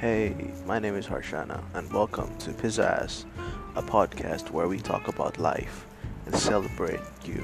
Hey, my name is Harshana, and welcome to Pizzazz, a podcast where we talk about life and celebrate you.